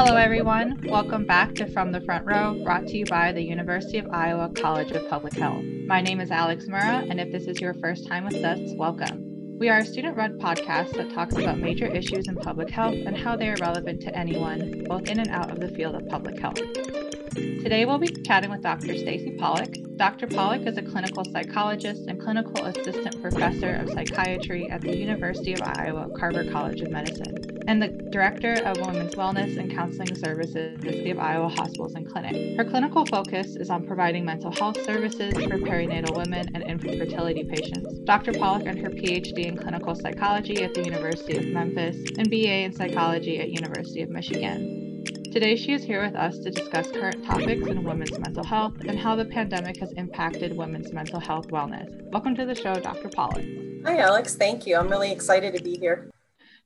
Hello, everyone. Welcome back to From the Front Row, brought to you by the University of Iowa College of Public Health. My name is Alex Murrah, and if this is your first time with us, welcome. We are a student run podcast that talks about major issues in public health and how they are relevant to anyone, both in and out of the field of public health. Today we'll be chatting with Dr. Stacy Pollock. Dr. Pollock is a clinical psychologist and clinical assistant professor of psychiatry at the University of Iowa Carver College of Medicine and the director of women's wellness and counseling services at the University of Iowa Hospitals and Clinics. Her clinical focus is on providing mental health services for perinatal women and infant fertility patients. Dr. Pollock earned her PhD in clinical psychology at the University of Memphis and BA in psychology at University of Michigan. Today, she is here with us to discuss current topics in women's mental health and how the pandemic has impacted women's mental health wellness. Welcome to the show, Dr. Pollock. Hi, Alex. Thank you. I'm really excited to be here.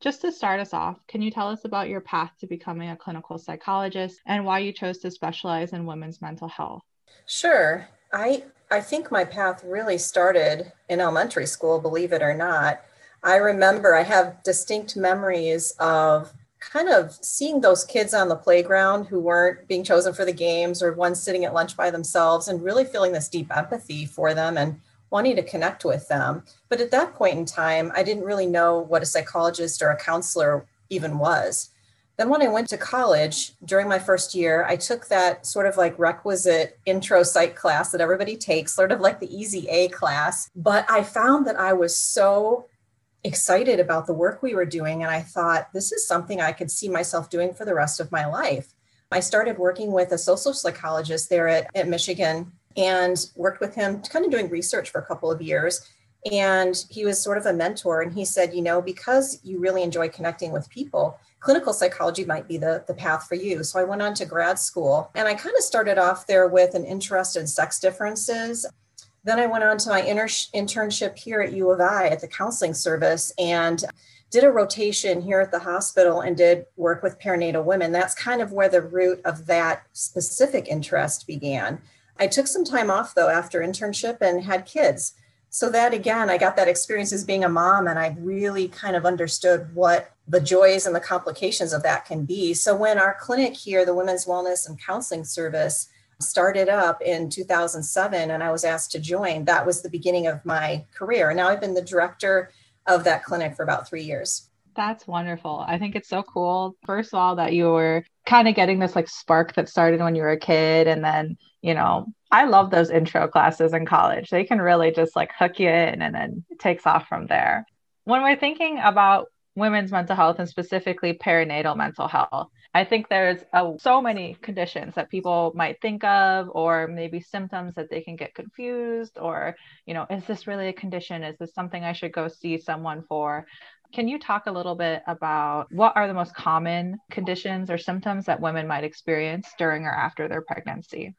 Just to start us off, can you tell us about your path to becoming a clinical psychologist and why you chose to specialize in women's mental health? Sure. I I think my path really started in elementary school, believe it or not. I remember I have distinct memories of kind of seeing those kids on the playground who weren't being chosen for the games or ones sitting at lunch by themselves and really feeling this deep empathy for them and wanting to connect with them. But at that point in time, I didn't really know what a psychologist or a counselor even was. Then, when I went to college during my first year, I took that sort of like requisite intro psych class that everybody takes, sort of like the easy A class. But I found that I was so excited about the work we were doing. And I thought, this is something I could see myself doing for the rest of my life. I started working with a social psychologist there at, at Michigan and worked with him, kind of doing research for a couple of years. And he was sort of a mentor. And he said, you know, because you really enjoy connecting with people, clinical psychology might be the, the path for you. So I went on to grad school and I kind of started off there with an interest in sex differences then I went on to my inter- internship here at U of I at the counseling service and did a rotation here at the hospital and did work with perinatal women. That's kind of where the root of that specific interest began. I took some time off though after internship and had kids. So that again, I got that experience as being a mom and I really kind of understood what the joys and the complications of that can be. So when our clinic here, the Women's Wellness and Counseling Service, started up in 2007 and I was asked to join, that was the beginning of my career. And now I've been the director of that clinic for about three years. That's wonderful. I think it's so cool. First of all, that you were kind of getting this like spark that started when you were a kid. And then, you know, I love those intro classes in college. They can really just like hook you in and then it takes off from there. When we're thinking about women's mental health and specifically perinatal mental health, I think there's uh, so many conditions that people might think of, or maybe symptoms that they can get confused, or, you know, is this really a condition? Is this something I should go see someone for? Can you talk a little bit about what are the most common conditions or symptoms that women might experience during or after their pregnancy?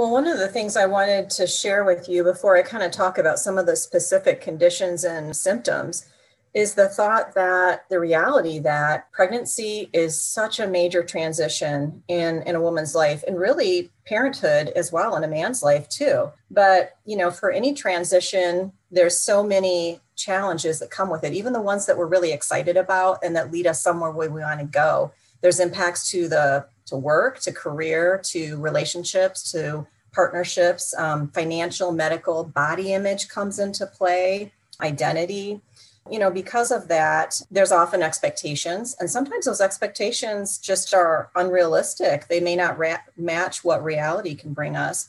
Well, one of the things I wanted to share with you before I kind of talk about some of the specific conditions and symptoms is the thought that the reality that pregnancy is such a major transition in, in a woman's life and really parenthood as well in a man's life too. But, you know, for any transition, there's so many challenges that come with it, even the ones that we're really excited about and that lead us somewhere where we want to go. There's impacts to the to work, to career, to relationships, to partnerships, um, financial, medical, body image comes into play, identity you know, because of that, there's often expectations, and sometimes those expectations just are unrealistic. They may not ra- match what reality can bring us,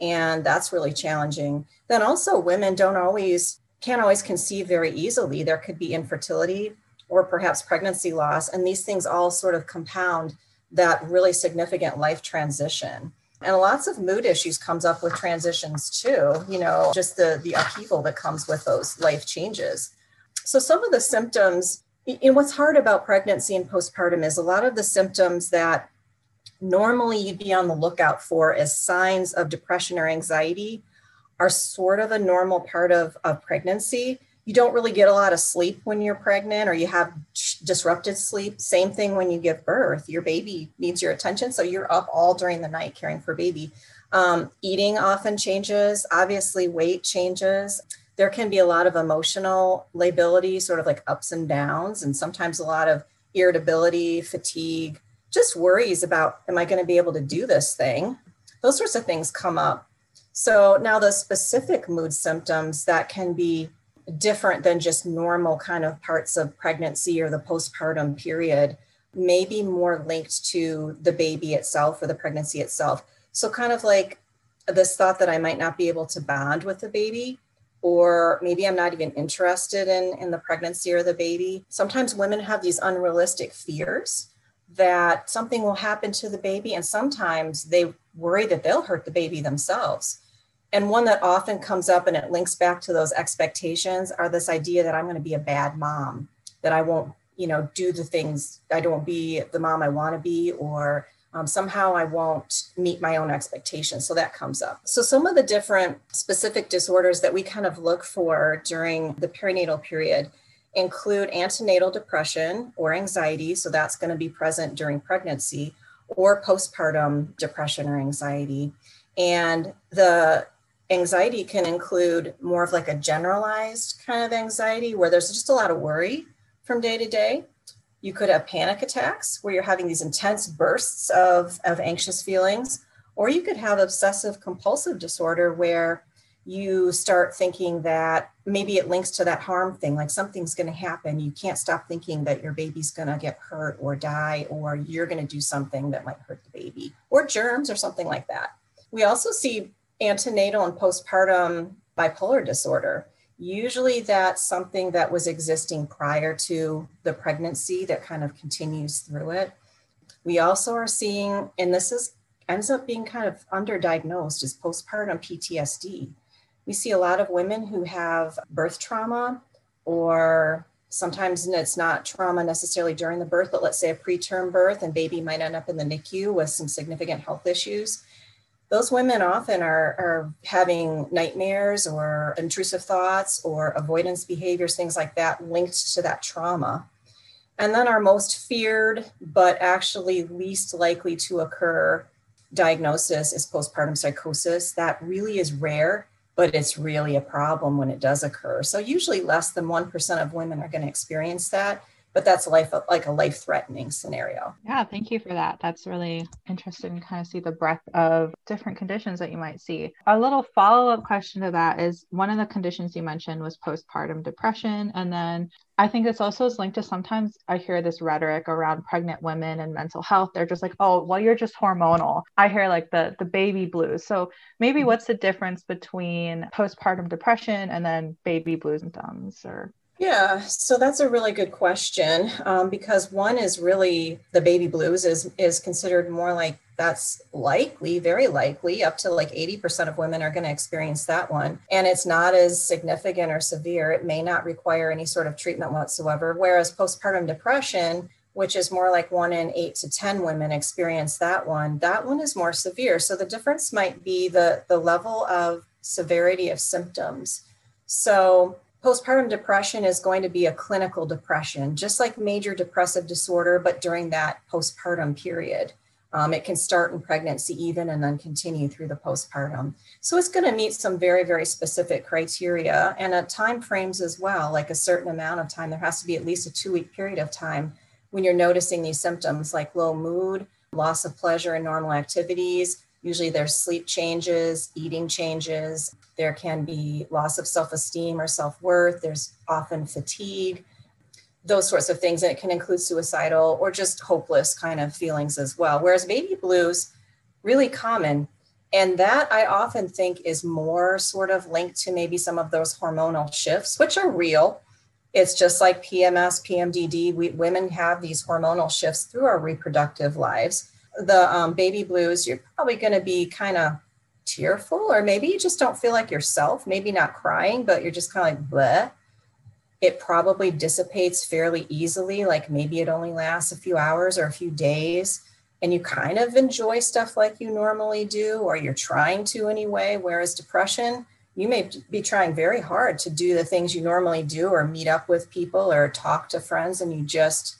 and that's really challenging. Then also, women don't always can't always conceive very easily. There could be infertility or perhaps pregnancy loss, and these things all sort of compound that really significant life transition and lots of mood issues comes up with transitions too you know just the the upheaval that comes with those life changes so, some of the symptoms, and what's hard about pregnancy and postpartum is a lot of the symptoms that normally you'd be on the lookout for as signs of depression or anxiety are sort of a normal part of, of pregnancy. You don't really get a lot of sleep when you're pregnant or you have disrupted sleep. Same thing when you give birth. Your baby needs your attention. So you're up all during the night caring for baby. Um, eating often changes. Obviously, weight changes there can be a lot of emotional lability, sort of like ups and downs, and sometimes a lot of irritability, fatigue, just worries about, am I going to be able to do this thing? Those sorts of things come up. So now the specific mood symptoms that can be different than just normal kind of parts of pregnancy or the postpartum period may be more linked to the baby itself or the pregnancy itself. So, kind of like this thought that I might not be able to bond with the baby, or maybe I'm not even interested in, in the pregnancy or the baby. Sometimes women have these unrealistic fears that something will happen to the baby, and sometimes they worry that they'll hurt the baby themselves. And one that often comes up and it links back to those expectations are this idea that I'm going to be a bad mom, that I won't, you know, do the things, I don't be the mom I want to be, or um, somehow I won't meet my own expectations. So that comes up. So, some of the different specific disorders that we kind of look for during the perinatal period include antenatal depression or anxiety. So, that's going to be present during pregnancy or postpartum depression or anxiety. And the anxiety can include more of like a generalized kind of anxiety where there's just a lot of worry from day to day you could have panic attacks where you're having these intense bursts of, of anxious feelings, or you could have obsessive compulsive disorder where you start thinking that maybe it links to that harm thing, like something's going to happen. You can't stop thinking that your baby's going to get hurt or die, or you're going to do something that might hurt the baby, or germs or something like that. We also see antenatal and postpartum bipolar disorder Usually that's something that was existing prior to the pregnancy that kind of continues through it. We also are seeing, and this is ends up being kind of underdiagnosed, is postpartum PTSD. We see a lot of women who have birth trauma, or sometimes it's not trauma necessarily during the birth, but let's say a preterm birth and baby might end up in the NICU with some significant health issues those women often are, are having nightmares or intrusive thoughts or avoidance behaviors, things like that, linked to that trauma. And then our most feared, but actually least likely to occur diagnosis is postpartum psychosis. That really is rare, but it's really a problem when it does occur. So, usually less than 1% of women are going to experience that but that's life like a life threatening scenario. Yeah, thank you for that. That's really interesting to kind of see the breadth of different conditions that you might see. A little follow up question to that is one of the conditions you mentioned was postpartum depression. And then I think this also is linked to sometimes I hear this rhetoric around pregnant women and mental health. They're just like, oh, well, you're just hormonal. I hear like the the baby blues. So maybe mm-hmm. what's the difference between postpartum depression and then baby blues and symptoms or yeah, so that's a really good question um, because one is really the baby blues is is considered more like that's likely, very likely, up to like 80% of women are going to experience that one. And it's not as significant or severe. It may not require any sort of treatment whatsoever. Whereas postpartum depression, which is more like one in eight to 10 women experience that one, that one is more severe. So the difference might be the, the level of severity of symptoms. So postpartum depression is going to be a clinical depression, just like major depressive disorder, but during that postpartum period. Um, it can start in pregnancy even and then continue through the postpartum. So it's going to meet some very, very specific criteria and at time frames as well, like a certain amount of time. There has to be at least a two week period of time when you're noticing these symptoms like low mood, loss of pleasure in normal activities, Usually there's sleep changes, eating changes. There can be loss of self esteem or self worth. There's often fatigue, those sorts of things. And it can include suicidal or just hopeless kind of feelings as well. Whereas baby blues, really common. And that I often think is more sort of linked to maybe some of those hormonal shifts, which are real. It's just like PMS, PMDD. We, women have these hormonal shifts through our reproductive lives the um, baby blues, you're probably going to be kind of tearful, or maybe you just don't feel like yourself, maybe not crying, but you're just kind of like, bleh. It probably dissipates fairly easily, like maybe it only lasts a few hours or a few days, and you kind of enjoy stuff like you normally do, or you're trying to anyway. Whereas depression, you may be trying very hard to do the things you normally do, or meet up with people, or talk to friends, and you just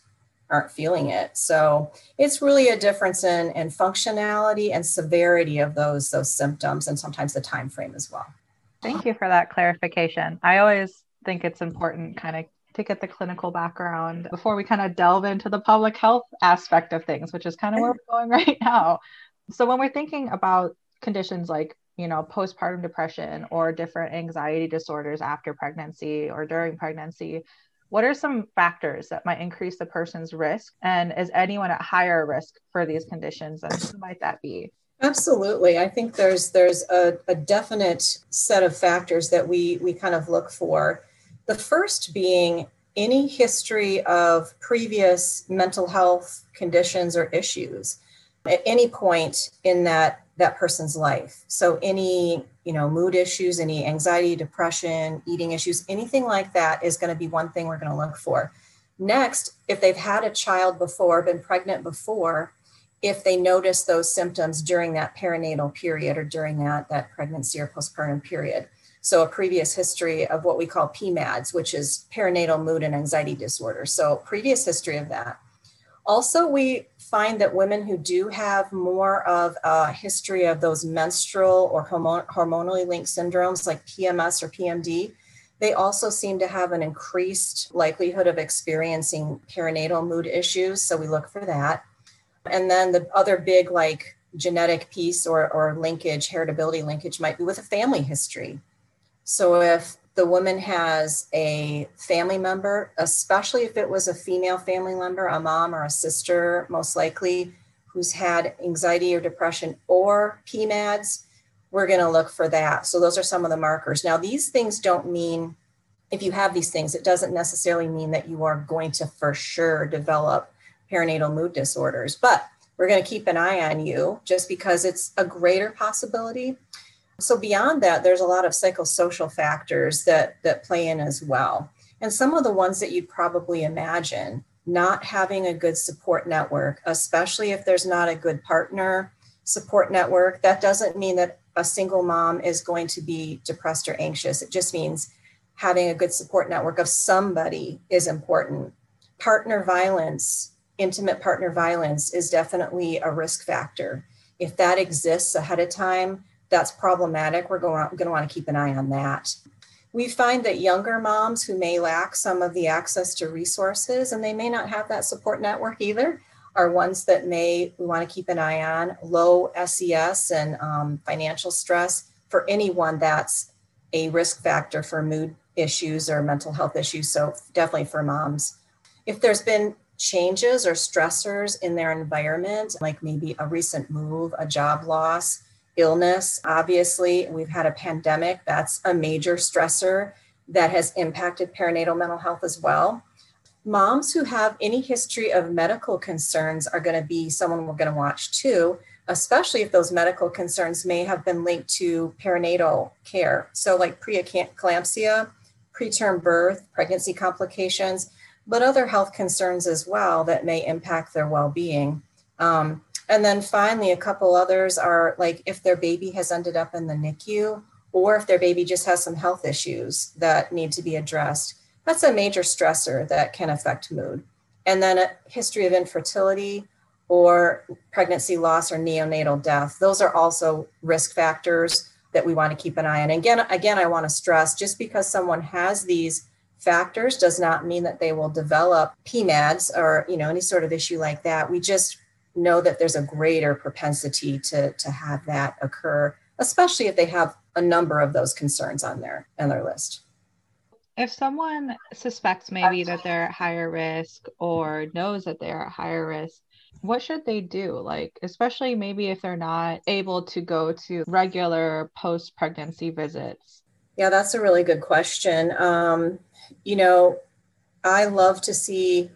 aren't feeling it. So it's really a difference in, in functionality and severity of those those symptoms and sometimes the time frame as well. Thank you for that clarification. I always think it's important kind of to get the clinical background before we kind of delve into the public health aspect of things, which is kind of where we're going right now. So, when we're thinking about conditions like you know postpartum depression or different anxiety disorders after pregnancy or during pregnancy what are some factors that might increase the person's risk? And is anyone at higher risk for these conditions? And who might that be? Absolutely. I think there's there's a, a definite set of factors that we we kind of look for. The first being any history of previous mental health conditions or issues at any point in that that person's life. So any you know mood issues any anxiety depression eating issues anything like that is going to be one thing we're going to look for. Next if they've had a child before been pregnant before if they notice those symptoms during that perinatal period or during that that pregnancy or postpartum period. So a previous history of what we call pmads which is perinatal mood and anxiety disorder. So previous history of that also, we find that women who do have more of a history of those menstrual or hormonally linked syndromes like PMS or PMD, they also seem to have an increased likelihood of experiencing perinatal mood issues. So we look for that. And then the other big, like genetic piece or, or linkage, heritability linkage, might be with a family history. So if the woman has a family member, especially if it was a female family member, a mom or a sister, most likely, who's had anxiety or depression or PMADS, we're going to look for that. So, those are some of the markers. Now, these things don't mean if you have these things, it doesn't necessarily mean that you are going to for sure develop perinatal mood disorders, but we're going to keep an eye on you just because it's a greater possibility so beyond that, there's a lot of psychosocial factors that that play in as well. And some of the ones that you'd probably imagine, not having a good support network, especially if there's not a good partner support network, that doesn't mean that a single mom is going to be depressed or anxious. It just means having a good support network of somebody is important. Partner violence, intimate partner violence is definitely a risk factor. If that exists ahead of time, that's problematic, we're going, going to want to keep an eye on that. We find that younger moms who may lack some of the access to resources and they may not have that support network either are ones that may we want to keep an eye on. Low SES and um, financial stress for anyone that's a risk factor for mood issues or mental health issues. So, definitely for moms. If there's been changes or stressors in their environment, like maybe a recent move, a job loss, illness. Obviously, we've had a pandemic. That's a major stressor that has impacted perinatal mental health as well. Moms who have any history of medical concerns are going to be someone we're going to watch too, especially if those medical concerns may have been linked to perinatal care. So, like preeclampsia, preterm birth, pregnancy complications, but other health concerns as well that may impact their well being. Um, and then finally, a couple others are like if their baby has ended up in the NICU or if their baby just has some health issues that need to be addressed. That's a major stressor that can affect mood. And then a history of infertility or pregnancy loss or neonatal death. Those are also risk factors that we want to keep an eye on. And again, again, I want to stress just because someone has these factors does not mean that they will develop PMADS or you know any sort of issue like that. We just know that there's a greater propensity to, to have that occur, especially if they have a number of those concerns on their on their list. If someone suspects maybe that they're at higher risk or knows that they're at higher risk, what should they do? Like, especially maybe if they're not able to go to regular post pregnancy visits? Yeah, that's a really good question. Um, you know, I love to see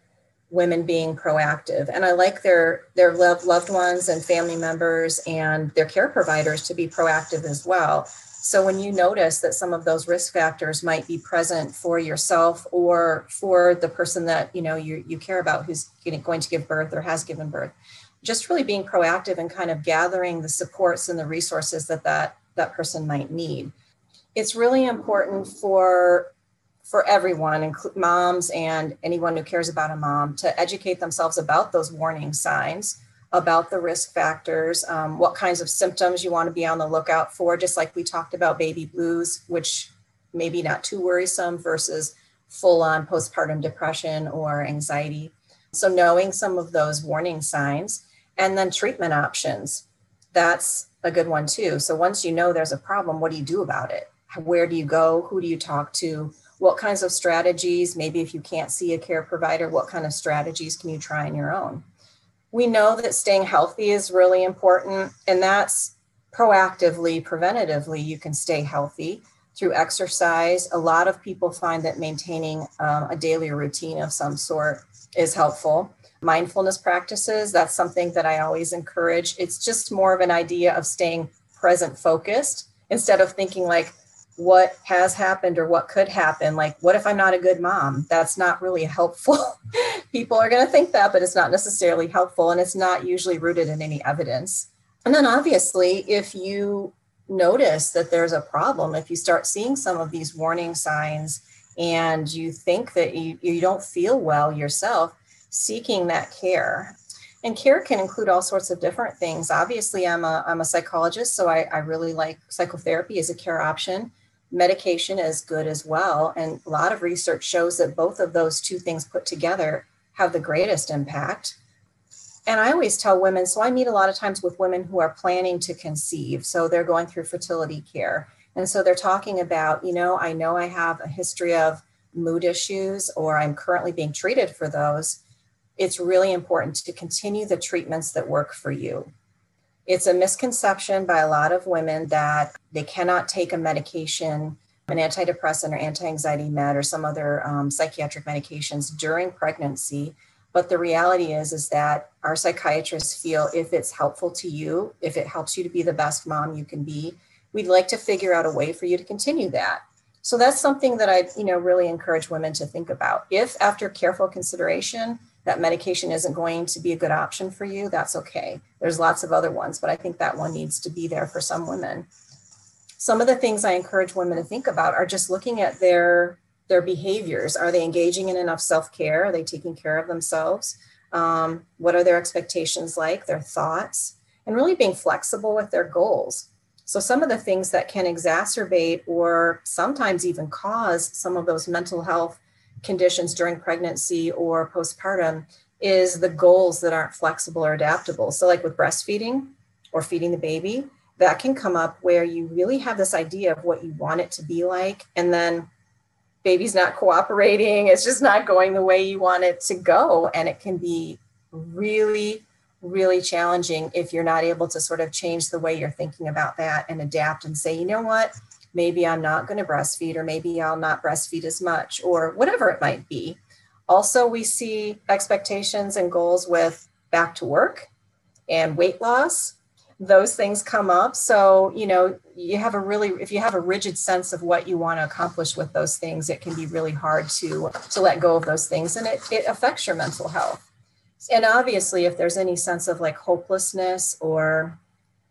women being proactive. And i like their their loved, loved ones and family members and their care providers to be proactive as well. So when you notice that some of those risk factors might be present for yourself or for the person that you know you, you care about who's going to give birth or has given birth just really being proactive and kind of gathering the supports and the resources that that that person might need. It's really important for for everyone, including moms and anyone who cares about a mom, to educate themselves about those warning signs, about the risk factors, um, what kinds of symptoms you want to be on the lookout for, just like we talked about baby blues, which maybe not too worrisome versus full on postpartum depression or anxiety. So, knowing some of those warning signs and then treatment options, that's a good one too. So, once you know there's a problem, what do you do about it? Where do you go? Who do you talk to? What kinds of strategies? Maybe if you can't see a care provider, what kind of strategies can you try on your own? We know that staying healthy is really important, and that's proactively, preventatively, you can stay healthy through exercise. A lot of people find that maintaining um, a daily routine of some sort is helpful. Mindfulness practices, that's something that I always encourage. It's just more of an idea of staying present focused instead of thinking like, what has happened or what could happen. Like, what if I'm not a good mom? That's not really helpful. People are going to think that, but it's not necessarily helpful and it's not usually rooted in any evidence. And then, obviously, if you notice that there's a problem, if you start seeing some of these warning signs and you think that you, you don't feel well yourself, seeking that care. And care can include all sorts of different things. Obviously, I'm a, I'm a psychologist, so I, I really like psychotherapy as a care option. Medication is good as well. And a lot of research shows that both of those two things put together have the greatest impact and I always tell women, so I meet a lot of times with women who are planning to conceive. So they're going through fertility care. And so they're talking about, you know, I know I have a history of mood issues or I'm currently being treated for those. It's really important to continue the treatments that work for you. It's a misconception by a lot of women that they cannot take a medication, an antidepressant or anti anxiety med or some other um, psychiatric medications during pregnancy. But the reality is is that our psychiatrists feel if it's helpful to you if it helps you to be the best mom you can be we'd like to figure out a way for you to continue that. So that's something that i you know really encourage women to think about. If after careful consideration that medication isn't going to be a good option for you that's okay there's lots of other ones but i think that one needs to be there for some women some of the things i encourage women to think about are just looking at their their behaviors. Are they engaging in enough self care? Are they taking care of themselves? Um, what are their expectations like, their thoughts, and really being flexible with their goals. So, some of the things that can exacerbate or sometimes even cause some of those mental health conditions during pregnancy or postpartum is the goals that aren't flexible or adaptable. So, like with breastfeeding or feeding the baby, that can come up where you really have this idea of what you want it to be like. And then baby's not cooperating it's just not going the way you want it to go and it can be really really challenging if you're not able to sort of change the way you're thinking about that and adapt and say you know what maybe i'm not going to breastfeed or maybe i'll not breastfeed as much or whatever it might be also we see expectations and goals with back to work and weight loss those things come up. So, you know, you have a really, if you have a rigid sense of what you want to accomplish with those things, it can be really hard to, to let go of those things and it, it affects your mental health. And obviously, if there's any sense of like hopelessness or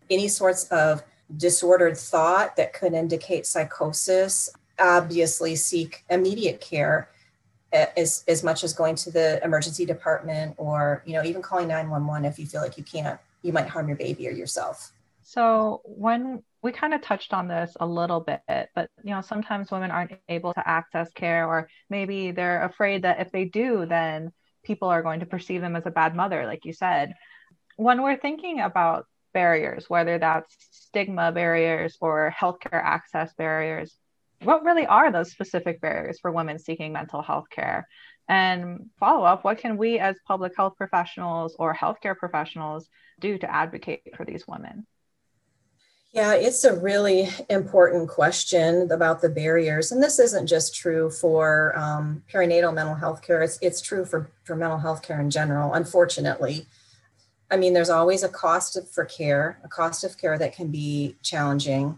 any sorts of disordered thought that could indicate psychosis, obviously seek immediate care as, as much as going to the emergency department or, you know, even calling 911 if you feel like you can't you might harm your baby or yourself. So when we kind of touched on this a little bit, but you know, sometimes women aren't able to access care, or maybe they're afraid that if they do, then people are going to perceive them as a bad mother, like you said. When we're thinking about barriers, whether that's stigma barriers or healthcare access barriers, what really are those specific barriers for women seeking mental health care? And follow up, what can we as public health professionals or healthcare professionals do to advocate for these women? Yeah, it's a really important question about the barriers. And this isn't just true for um, perinatal mental health care, it's, it's true for, for mental health care in general, unfortunately. I mean, there's always a cost for care, a cost of care that can be challenging.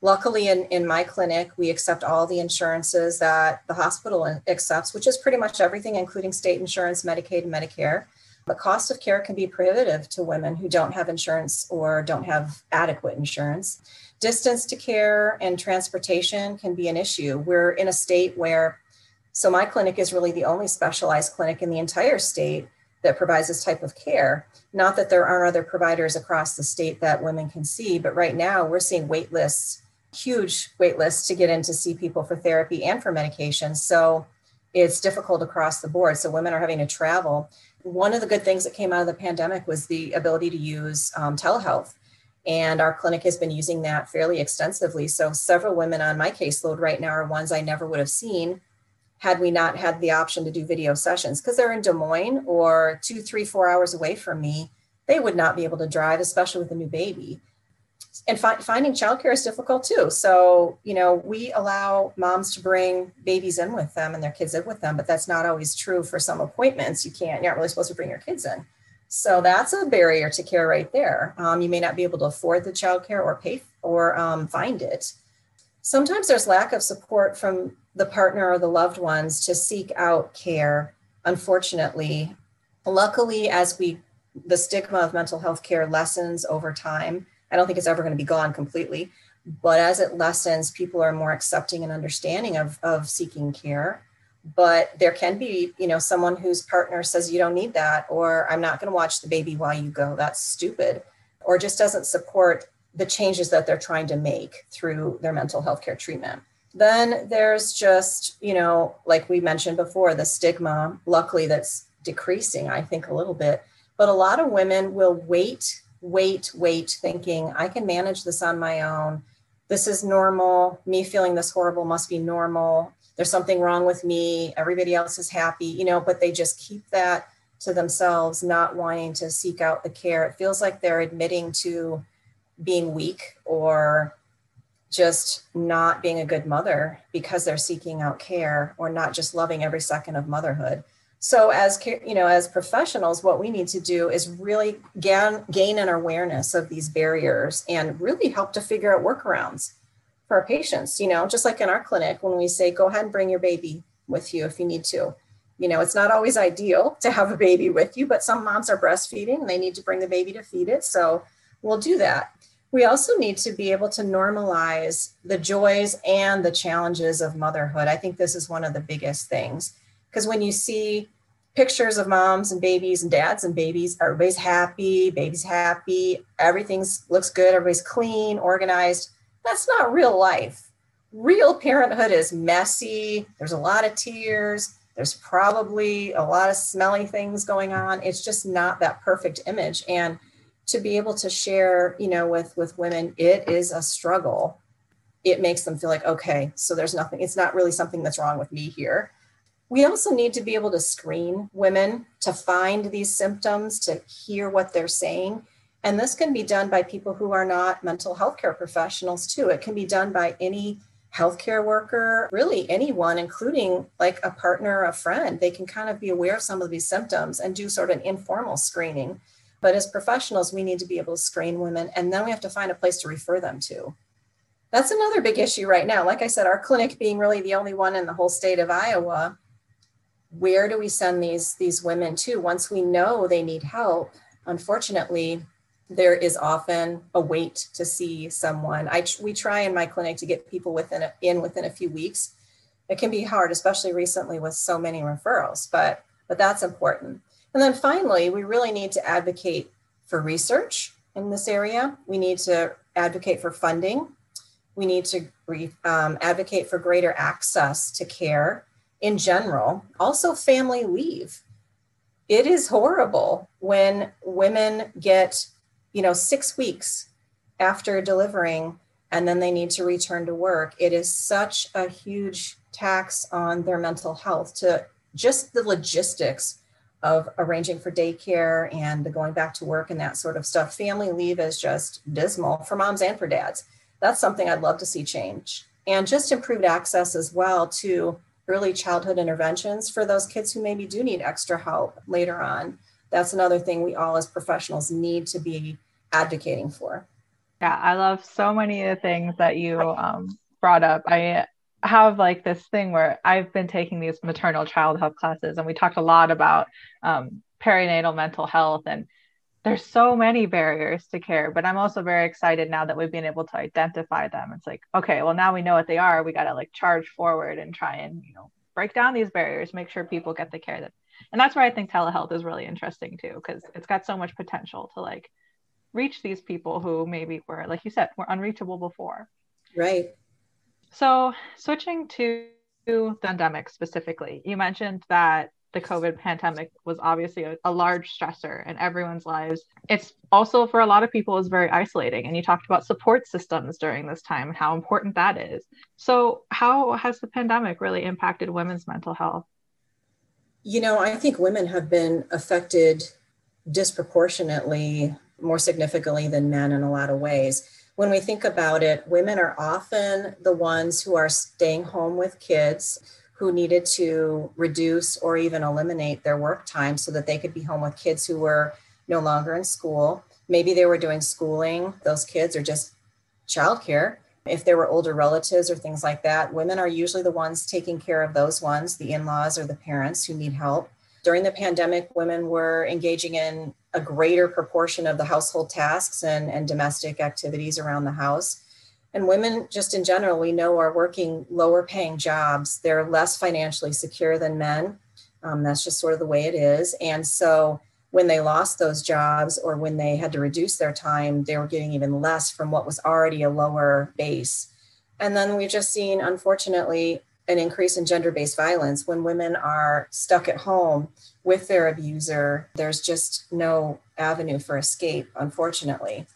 Luckily, in, in my clinic, we accept all the insurances that the hospital accepts, which is pretty much everything, including state insurance, Medicaid, and Medicare. The cost of care can be prohibitive to women who don't have insurance or don't have adequate insurance. Distance to care and transportation can be an issue. We're in a state where, so my clinic is really the only specialized clinic in the entire state that provides this type of care. Not that there aren't other providers across the state that women can see, but right now we're seeing wait lists, huge wait lists to get in to see people for therapy and for medication. So it's difficult across the board. So women are having to travel. One of the good things that came out of the pandemic was the ability to use um, telehealth. And our clinic has been using that fairly extensively. So several women on my caseload right now are ones I never would have seen had we not had the option to do video sessions because they're in Des Moines or two, three, four hours away from me. They would not be able to drive, especially with a new baby and fi- finding childcare is difficult too. So, you know, we allow moms to bring babies in with them and their kids in with them, but that's not always true for some appointments. You can't, you're not really supposed to bring your kids in. So that's a barrier to care right there. Um, you may not be able to afford the childcare or pay or um, find it. Sometimes there's lack of support from the partner or the loved ones to seek out care. Unfortunately, luckily, as we the stigma of mental health care lessens over time, I don't think it's ever going to be gone completely. But as it lessens, people are more accepting and understanding of, of seeking care. But there can be, you know, someone whose partner says, you don't need that, or I'm not going to watch the baby while you go. That's stupid. Or just doesn't support the changes that they're trying to make through their mental health care treatment. Then there's just, you know, like we mentioned before, the stigma, luckily that's decreasing, I think, a little bit. But a lot of women will wait wait, wait, thinking I can manage this on my own. This is normal. Me feeling this horrible must be normal. There's something wrong with me. Everybody else is happy, you know, but they just keep that to themselves, not wanting to seek out the care. It feels like they're admitting to being weak or just not being a good mother because they're seeking out care or not just loving every second of motherhood. So as you know as professionals what we need to do is really gain gain an awareness of these barriers and really help to figure out workarounds for our patients. You know just like in our clinic when we say go ahead and bring your baby with you if you need to. You know it's not always ideal to have a baby with you but some moms are breastfeeding and they need to bring the baby to feed it. So we'll do that we also need to be able to normalize the joys and the challenges of motherhood i think this is one of the biggest things because when you see pictures of moms and babies and dads and babies. Everybody's happy, baby's happy, everything's looks good, everybody's clean, organized. That's not real life. Real parenthood is messy. There's a lot of tears. There's probably a lot of smelly things going on. It's just not that perfect image. And to be able to share, you know, with with women, it is a struggle. It makes them feel like, okay, so there's nothing, it's not really something that's wrong with me here we also need to be able to screen women to find these symptoms, to hear what they're saying. And this can be done by people who are not mental health care professionals, too. It can be done by any healthcare worker, really anyone, including like a partner, a friend. They can kind of be aware of some of these symptoms and do sort of an informal screening. But as professionals, we need to be able to screen women, and then we have to find a place to refer them to. That's another big issue right now. Like I said, our clinic being really the only one in the whole state of Iowa, where do we send these these women to once we know they need help unfortunately there is often a wait to see someone i we try in my clinic to get people within a, in within a few weeks it can be hard especially recently with so many referrals but but that's important and then finally we really need to advocate for research in this area we need to advocate for funding we need to um, advocate for greater access to care in general, also family leave. It is horrible when women get, you know, six weeks after delivering and then they need to return to work. It is such a huge tax on their mental health to just the logistics of arranging for daycare and the going back to work and that sort of stuff. Family leave is just dismal for moms and for dads. That's something I'd love to see change. And just improved access as well to early childhood interventions for those kids who maybe do need extra help later on. That's another thing we all as professionals need to be advocating for. Yeah, I love so many of the things that you um, brought up. I have like this thing where I've been taking these maternal child health classes, and we talked a lot about um, perinatal mental health and there's so many barriers to care but i'm also very excited now that we've been able to identify them. It's like okay well now we know what they are. We got to like charge forward and try and you know break down these barriers make sure people get the care that and that's why i think telehealth is really interesting too because it's got so much potential to like reach these people who maybe were like you said were unreachable before. Right so switching to the pandemic specifically, you mentioned that the COVID pandemic was obviously a, a, large stressor in everyone's lives. It's also for a lot of people is very isolating. And you talked about support systems during this time and how important that is. So how has the pandemic really impacted women's mental health? You know, I think women have been affected disproportionately more significantly than men in a lot of ways. When we think about it, women are often the ones who are staying home with kids who needed to reduce or even eliminate their work time so that they could be home with kids who were no longer in school. Maybe they were doing schooling, those kids, or just childcare. If there were older relatives or things like that, women are usually the ones taking care of those ones, the in laws or the parents who need help. During the pandemic, women were engaging in a greater proportion of the household tasks and, and domestic activities around the house. And women, just in general, we know are working lower paying jobs. They're less financially secure than men. Um, that's just sort of the way it is. And so when they lost those jobs or when they had to reduce their time, they were getting even less from what was already a lower base. And then we've just seen, unfortunately, an increase in gender based violence when women are stuck at home with their abuser. There's just no avenue for escape, unfortunately.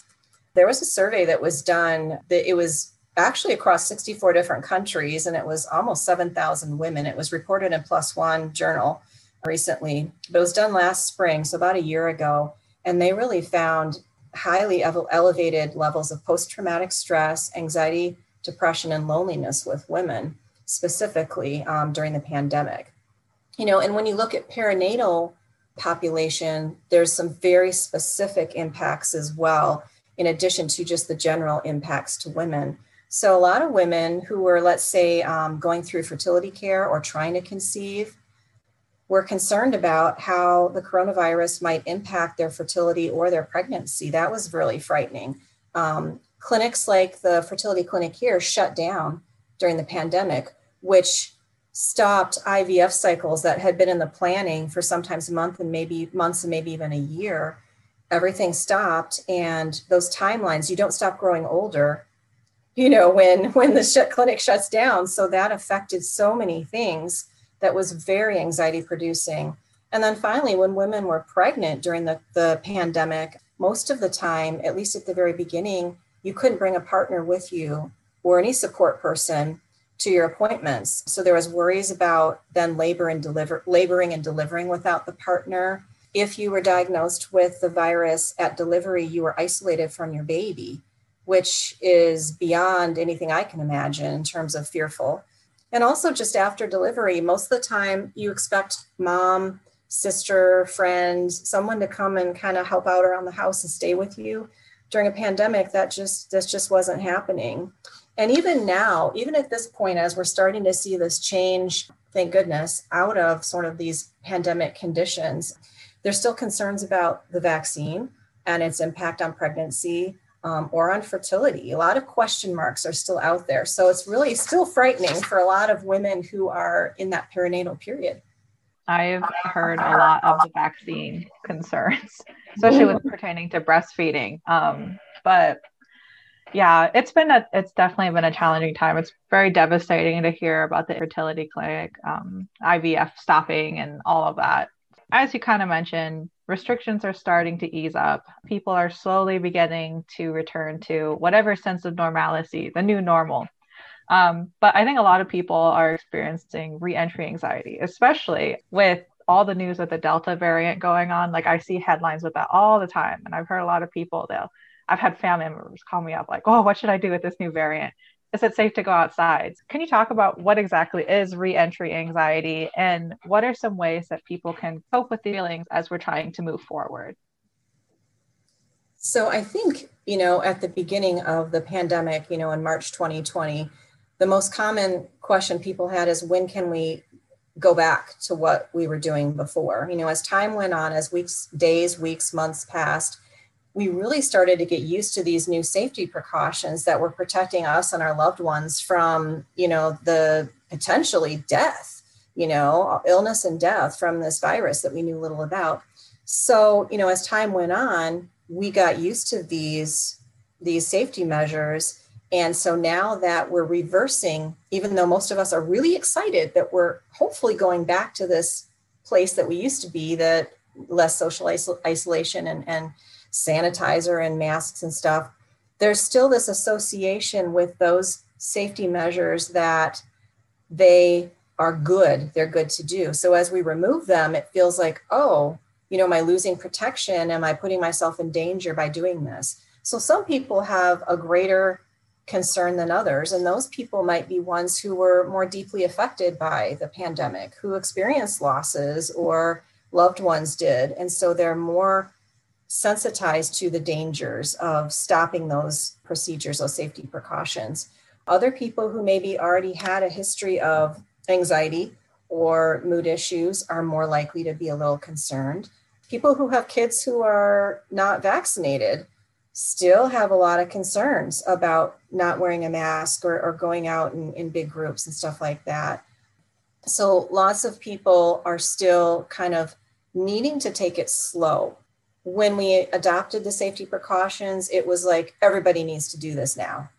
There was a survey that was done that it was actually across 64 different countries and it was almost 7,000 women. It was reported in One journal recently, but it was done last spring, so about a year ago. And they really found highly elevated levels of post traumatic stress, anxiety, depression, and loneliness with women, specifically um, during the pandemic. You know, and when you look at perinatal population, there's some very specific impacts as well in addition to just the general impacts to women. So, a lot of women who were, let's say, um, going through fertility care or trying to conceive were concerned about how the coronavirus might impact their fertility or their pregnancy. That was really frightening. Um, clinics like the fertility clinic here shut down during the pandemic, which stopped IVF cycles that had been in the planning for sometimes a month and maybe months and maybe even a year everything stopped. And those timelines you don't stop growing older you know when when the sh- clinic shuts down. So that affected so many things that was very anxiety producing. And then finally when women were pregnant during the, the pandemic most of the time at least at the very beginning you couldn't bring a partner with you or any support person to your appointments so there was worries about then labor and deliver laboring and delivering without the partner if you were diagnosed with the virus at delivery, you were isolated from your baby, which is beyond anything I can imagine in terms of fearful. And also, just after delivery, most of the time you expect mom, sister, friend, someone to come and kind of help out around the house and stay with you. During a pandemic, that just this just wasn't happening. And even now, even at this point, as we're starting to see this change, thank goodness, out of sort of these pandemic conditions, there's still concerns about the vaccine and its impact on pregnancy um, or on fertility. A lot of question marks are still out there. So it's really still frightening for a lot of women who are in that perinatal period. I've heard a lot of the vaccine concerns, especially with pertaining to breastfeeding. Um, but yeah, it's been a, it's definitely been a challenging time. It's very devastating to hear about the fertility clinic, um, IVF stopping, and all of that as you kind of mentioned, restrictions are starting to ease up. People are slowly beginning to return to whatever sense of normalcy, the new normal. Um, but I think a lot of people are experiencing reentry anxiety, especially with all the news with the Delta variant going on. Like I see headlines with that all the time. And I've heard a lot of people, they'll, I've had family members call me up like, oh, what should I do with this new variant? is it safe to go outside? Can you talk about what exactly is reentry anxiety and what are some ways that people can cope with the feelings as we're trying to move forward? So I think, you know, at the beginning of the pandemic, you know, in March 2020, the most common question people had is when can we go back to what we were doing before? You know, as time went on, as weeks, days, weeks, months passed, we really started to get used to these new safety precautions that were protecting us and our loved ones from, you know, the potentially death, you know, illness and death from this virus that we knew little about. So, you know, as time went on, we got used to these these safety measures And so now that we're reversing, even though most of us are really excited that we're hopefully going back to this place that we used to be, that less social isol- isolation and, and sanitizer and masks and stuff, there's still this association with those safety measures that they are good, they're good to do. So as we remove them, it feels like, oh, you know, am I losing protection? Am I putting myself in danger by doing this? So some people have a greater concern than others. And those people might be ones who were more deeply affected by the pandemic, who experienced losses or loved ones did. And so they're more sensitized to the dangers of stopping those procedures, those safety precautions. Other people who maybe already had a history of anxiety or mood issues are more likely to be a little concerned. People who have kids who are not vaccinated still have a lot of concerns about not wearing a mask or, or going out in, in big groups and stuff like that. So lots of people are still kind of needing to take it slow. When we adopted the safety precautions, it was like everybody needs to do this now.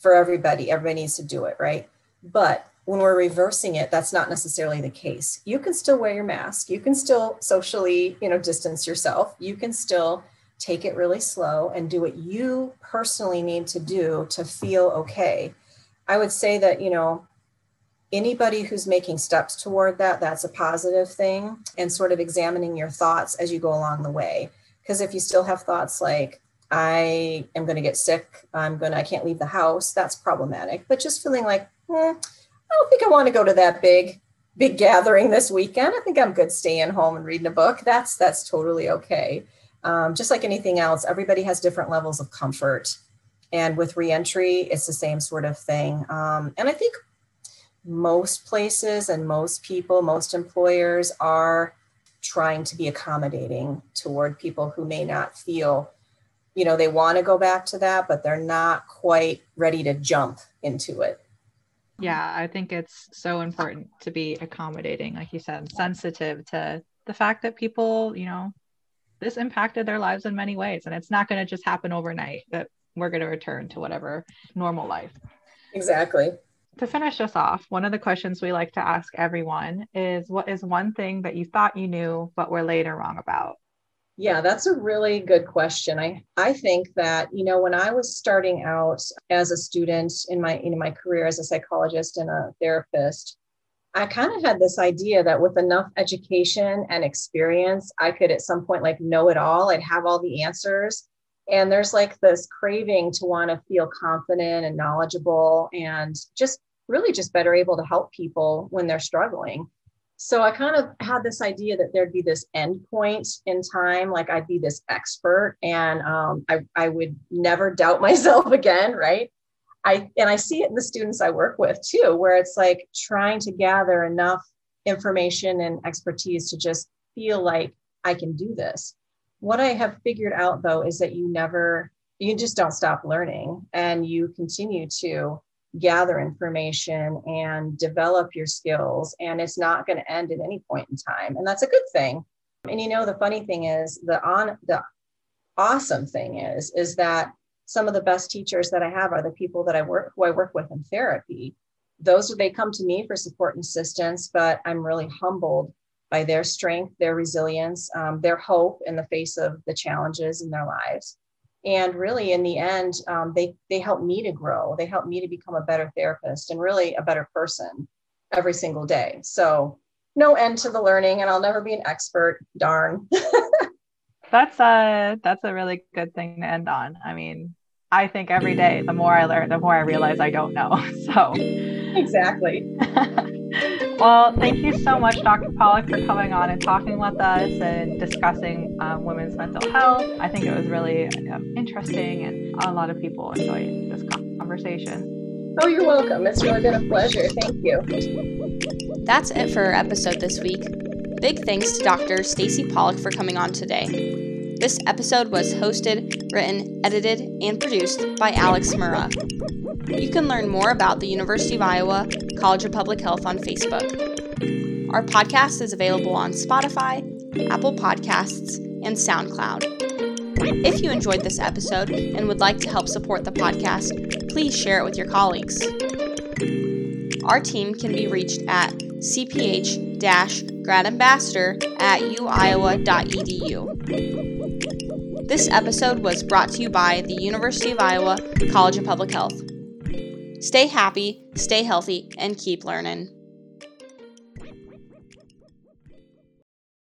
For everybody, everybody needs to do it, right? But when we're reversing it, that's not necessarily the case. You can still wear your mask. You can still socially, you know, distance yourself. You can still take it really slow and do what you personally need to do to feel okay. I would say that, you know, anybody who's making steps toward that, that's a positive thing, and sort of examining your thoughts as you go along the way. Because if you still have thoughts like, I am going to get sick, I'm going to, I can't leave the house, that's problematic. But just feeling like, hmm, I don't think I want to go to that big, big gathering this weekend. I think I'm good staying home and reading a book. That's that's totally okay um, just like anything else, everybody has different levels of comfort. And with reentry, it's the same sort of thing. Um, and I think most places and most people, most employers are trying to be accommodating toward people who may not feel, you know, they want to go back to that, but they're not quite ready to jump into it. Yeah, I think it's so important to be accommodating, like you said, sensitive to the fact that people, you know, this impacted their lives in many ways and it's not going to just happen overnight that we're going to return to whatever normal life exactly to finish us off one of the questions we like to ask everyone is what is one thing that you thought you knew but were later wrong about yeah that's a really good question i i think that you know when i was starting out as a student in my in my career as a psychologist and a therapist I kind of had this idea that with enough education and experience, I could at some point like know it all. I'd have all the answers. And there's like this craving to want to feel confident and knowledgeable and just really just better able to help people when they're struggling. So I kind of had this idea that there'd be this end point in time, like I'd be this expert and um, I, I would never doubt myself again, right? I and I see it in the students I work with too, where it's like trying to gather enough information and expertise to just feel like I can do this. What I have figured out though is that you never, you just don't stop learning and you continue to gather information and develop your skills. And it's not going to end at any point in time. And that's a good thing. And you know, the funny thing is the on the awesome thing is, is that some of the best teachers that I have are the people that I work who I work with in therapy. Those are they come to me for support and assistance, but I'm really humbled by their strength, their resilience, um, their hope in the face of the challenges in their lives. And really, in the end, um, they they help me to grow. They help me to become a better therapist and really a better person every single day. So no end to the learning, and I'll never be an expert. Darn. that's a that's a really good thing to end on. I mean, I think every day the more I learn, the more I realize I don't know. So exactly. well, thank you so much, Dr. Pollock, for coming on and talking with us and discussing um, women's mental health. I think it was really um, interesting, and a lot of people enjoyed this conversation. Oh, you're welcome. It's really been a pleasure. Thank you. That's it for our episode this week. Big thanks to Dr. Stacy Pollock for coming on today. This episode was hosted, written, edited, and produced by Alex Murrah. You can learn more about the University of Iowa College of Public Health on Facebook. Our podcast is available on Spotify, Apple Podcasts, and SoundCloud. If you enjoyed this episode and would like to help support the podcast, please share it with your colleagues. Our team can be reached at cph gradambassador at uiowa.edu. This episode was brought to you by the University of Iowa College of Public Health. Stay happy, stay healthy, and keep learning.